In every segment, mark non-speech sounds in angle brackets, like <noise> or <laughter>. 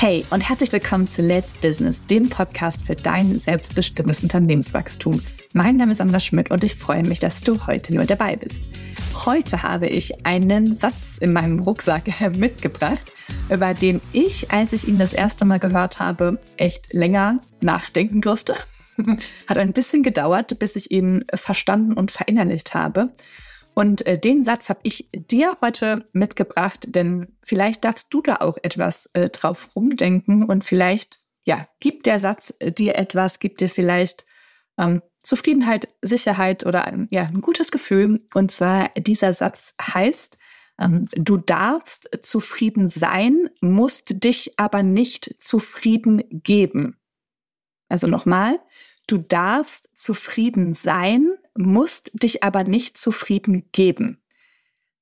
Hey und herzlich willkommen zu Let's Business, dem Podcast für dein selbstbestimmtes Unternehmenswachstum. Mein Name ist Sandra Schmidt und ich freue mich, dass du heute nur dabei bist. Heute habe ich einen Satz in meinem Rucksack <laughs> mitgebracht, über den ich, als ich ihn das erste Mal gehört habe, echt länger nachdenken durfte. <laughs> Hat ein bisschen gedauert, bis ich ihn verstanden und verinnerlicht habe. Und äh, den Satz habe ich dir heute mitgebracht, denn vielleicht darfst du da auch etwas äh, drauf rumdenken und vielleicht, ja, gibt der Satz äh, dir etwas, gibt dir vielleicht ähm, Zufriedenheit, Sicherheit oder ein, ja, ein gutes Gefühl. Und zwar dieser Satz heißt, ähm, du darfst zufrieden sein, musst dich aber nicht zufrieden geben. Also nochmal, du darfst zufrieden sein, musst dich aber nicht zufrieden geben.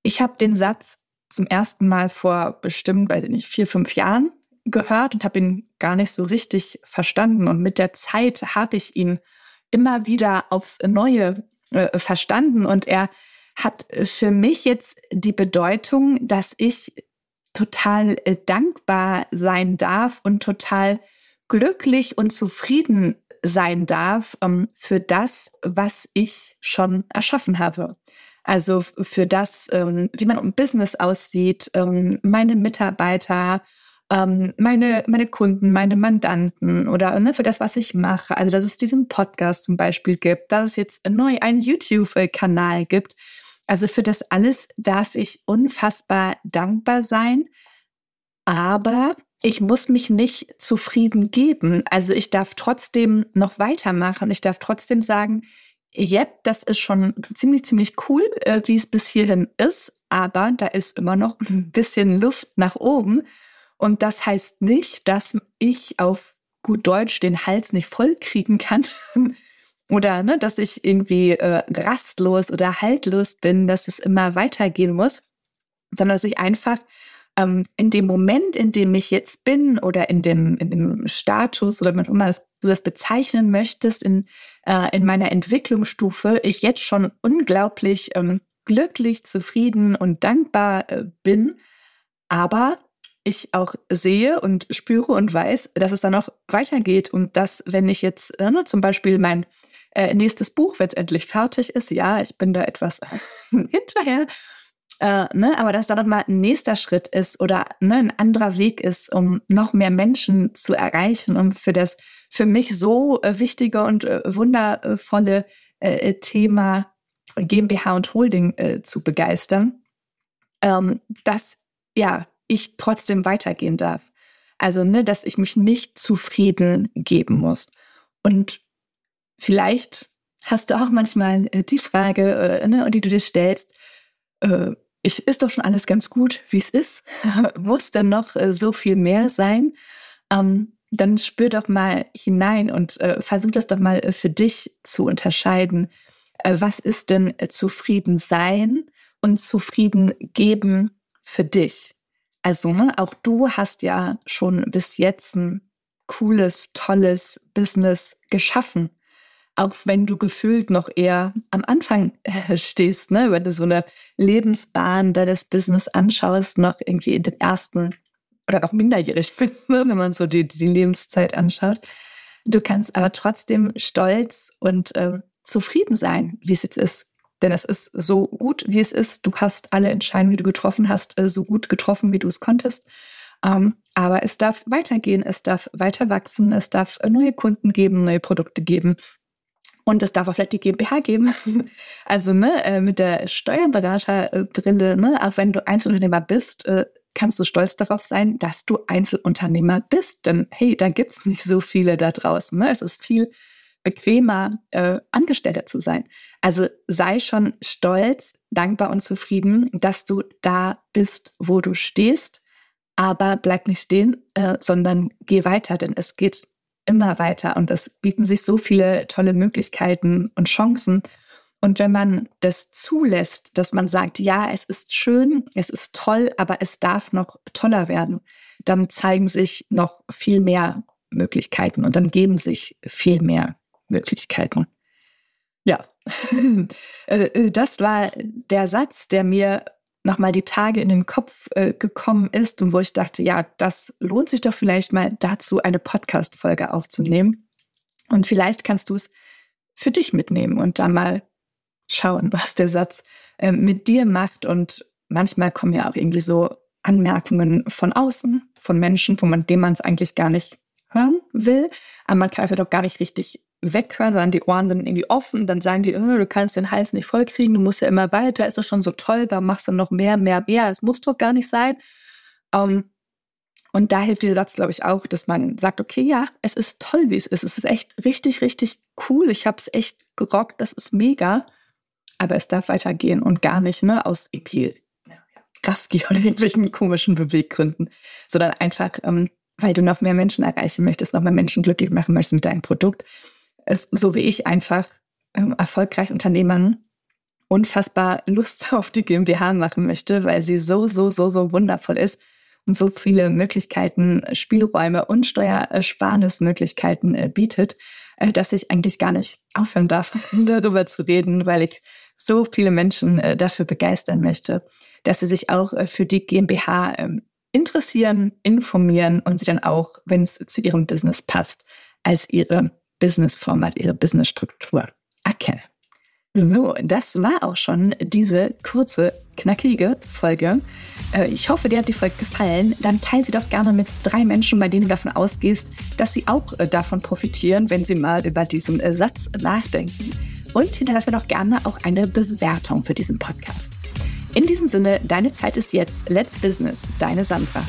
Ich habe den Satz zum ersten Mal vor bestimmt, weiß ich nicht, vier, fünf Jahren gehört und habe ihn gar nicht so richtig verstanden. Und mit der Zeit habe ich ihn immer wieder aufs Neue äh, verstanden. Und er hat für mich jetzt die Bedeutung, dass ich total äh, dankbar sein darf und total glücklich und zufrieden sein darf ähm, für das, was ich schon erschaffen habe. Also für das, ähm, wie mein Business aussieht, ähm, meine Mitarbeiter, ähm, meine, meine Kunden, meine Mandanten oder ne, für das, was ich mache. Also, dass es diesen Podcast zum Beispiel gibt, dass es jetzt neu einen YouTube-Kanal gibt. Also für das alles darf ich unfassbar dankbar sein. Aber ich muss mich nicht zufrieden geben. Also ich darf trotzdem noch weitermachen. Ich darf trotzdem sagen, yep, das ist schon ziemlich, ziemlich cool, äh, wie es bis hierhin ist. Aber da ist immer noch ein bisschen Luft nach oben. Und das heißt nicht, dass ich auf gut Deutsch den Hals nicht voll kriegen kann. <laughs> oder ne, dass ich irgendwie äh, rastlos oder haltlos bin, dass es immer weitergehen muss, sondern dass ich einfach ähm, in dem Moment, in dem ich jetzt bin oder in dem, in dem Status oder wie immer du das bezeichnen möchtest, in, äh, in meiner Entwicklungsstufe, ich jetzt schon unglaublich ähm, glücklich, zufrieden und dankbar äh, bin, aber ich auch sehe und spüre und weiß, dass es dann noch weitergeht und dass, wenn ich jetzt äh, ne, zum Beispiel mein äh, nächstes Buch, wenn es endlich fertig ist, ja, ich bin da etwas <laughs> hinterher, äh, ne, aber dass da nochmal ein nächster Schritt ist oder ne, ein anderer Weg ist, um noch mehr Menschen zu erreichen, um für das für mich so äh, wichtige und äh, wundervolle äh, Thema GmbH und Holding äh, zu begeistern, ähm, dass ja ich trotzdem weitergehen darf. Also, ne, dass ich mich nicht zufrieden geben muss. Und vielleicht hast du auch manchmal äh, die Frage, ne, die du dir stellst, ich, ist doch schon alles ganz gut, wie es ist. <laughs> Muss denn noch äh, so viel mehr sein? Ähm, dann spür doch mal hinein und äh, versuch das doch mal äh, für dich zu unterscheiden. Äh, was ist denn äh, zufrieden sein und zufrieden geben für dich? Also, ne, auch du hast ja schon bis jetzt ein cooles, tolles Business geschaffen auch wenn du gefühlt noch eher am Anfang äh, stehst, ne? wenn du so eine Lebensbahn deines Business anschaust, noch irgendwie in den ersten oder auch minderjährig bist, <laughs> ne? wenn man so die, die Lebenszeit anschaut. Du kannst aber trotzdem stolz und äh, zufrieden sein, wie es jetzt ist. Denn es ist so gut, wie es ist. Du hast alle Entscheidungen, die du getroffen hast, äh, so gut getroffen, wie du es konntest. Ähm, aber es darf weitergehen, es darf weiter wachsen, es darf neue Kunden geben, neue Produkte geben. Und es darf auch vielleicht die GmbH geben. <laughs> Also ne, äh, mit der Steuerberaterbrille, ne, auch wenn du Einzelunternehmer bist, äh, kannst du stolz darauf sein, dass du Einzelunternehmer bist. Denn hey, da gibt es nicht so viele da draußen. Ne? Es ist viel bequemer, äh, Angestellter zu sein. Also sei schon stolz, dankbar und zufrieden, dass du da bist, wo du stehst. Aber bleib nicht stehen, äh, sondern geh weiter, denn es geht immer weiter und es bieten sich so viele tolle Möglichkeiten und Chancen. Und wenn man das zulässt, dass man sagt, ja, es ist schön, es ist toll, aber es darf noch toller werden, dann zeigen sich noch viel mehr Möglichkeiten und dann geben sich viel mehr Möglichkeiten. Ja, <laughs> äh, das war der Satz, der mir nochmal die Tage in den Kopf äh, gekommen ist und wo ich dachte, ja, das lohnt sich doch vielleicht mal dazu, eine Podcast-Folge aufzunehmen. Und vielleicht kannst du es für dich mitnehmen und da mal schauen, <laughs> was der Satz äh, mit dir macht. Und manchmal kommen ja auch irgendwie so Anmerkungen von außen, von Menschen, man, dem man es eigentlich gar nicht hören will. Aber man einfach doch gar nicht richtig weghören, sondern die Ohren sind irgendwie offen. Dann sagen die, oh, du kannst den Hals nicht vollkriegen, du musst ja immer weiter, ist das schon so toll, da machst du noch mehr, mehr, mehr. Das muss doch gar nicht sein. Um, ähm, und da hilft dieser Satz, glaube ich, auch, dass man sagt, okay, ja, es ist toll, wie es ist. Es ist echt richtig, richtig cool. Ich habe es echt gerockt, das ist mega. Aber es darf weitergehen und gar nicht ne, aus irgendwie Raski oder irgendwelchen komischen Beweggründen, sondern einfach, ähm, weil du noch mehr Menschen erreichen möchtest, noch mehr Menschen glücklich machen möchtest mit deinem Produkt ist, so wie ich einfach ähm, erfolgreich Unternehmern unfassbar Lust <laughs> auf die GmbH machen möchte, weil sie so, so, so, so wundervoll ist und so viele Möglichkeiten, Spielräume und Steuersparnismöglichkeiten äh, bietet, äh, dass ich eigentlich gar nicht aufhören darf, <laughs> darüber zu reden, weil ich so viele Menschen äh, dafür begeistern möchte, dass sie sich auch äh, für die GmbH ähm, interessieren, informieren und sie dann auch, wenn es zu ihrem Business passt, als ihre Businessformat, ihre Businessstruktur erkennen. So, das war auch schon diese kurze, knackige Folge. Äh, ich hoffe, dir hat die Folge gefallen. Dann teile sie doch gerne mit drei Menschen, bei denen du davon ausgehst, dass sie auch äh, davon profitieren, wenn sie mal über diesen äh, Satz nachdenken. Und hinterlasse doch gerne auch eine Bewertung für diesen Podcast. In diesem Sinne, deine Zeit ist jetzt. Let's Business, deine Sandra.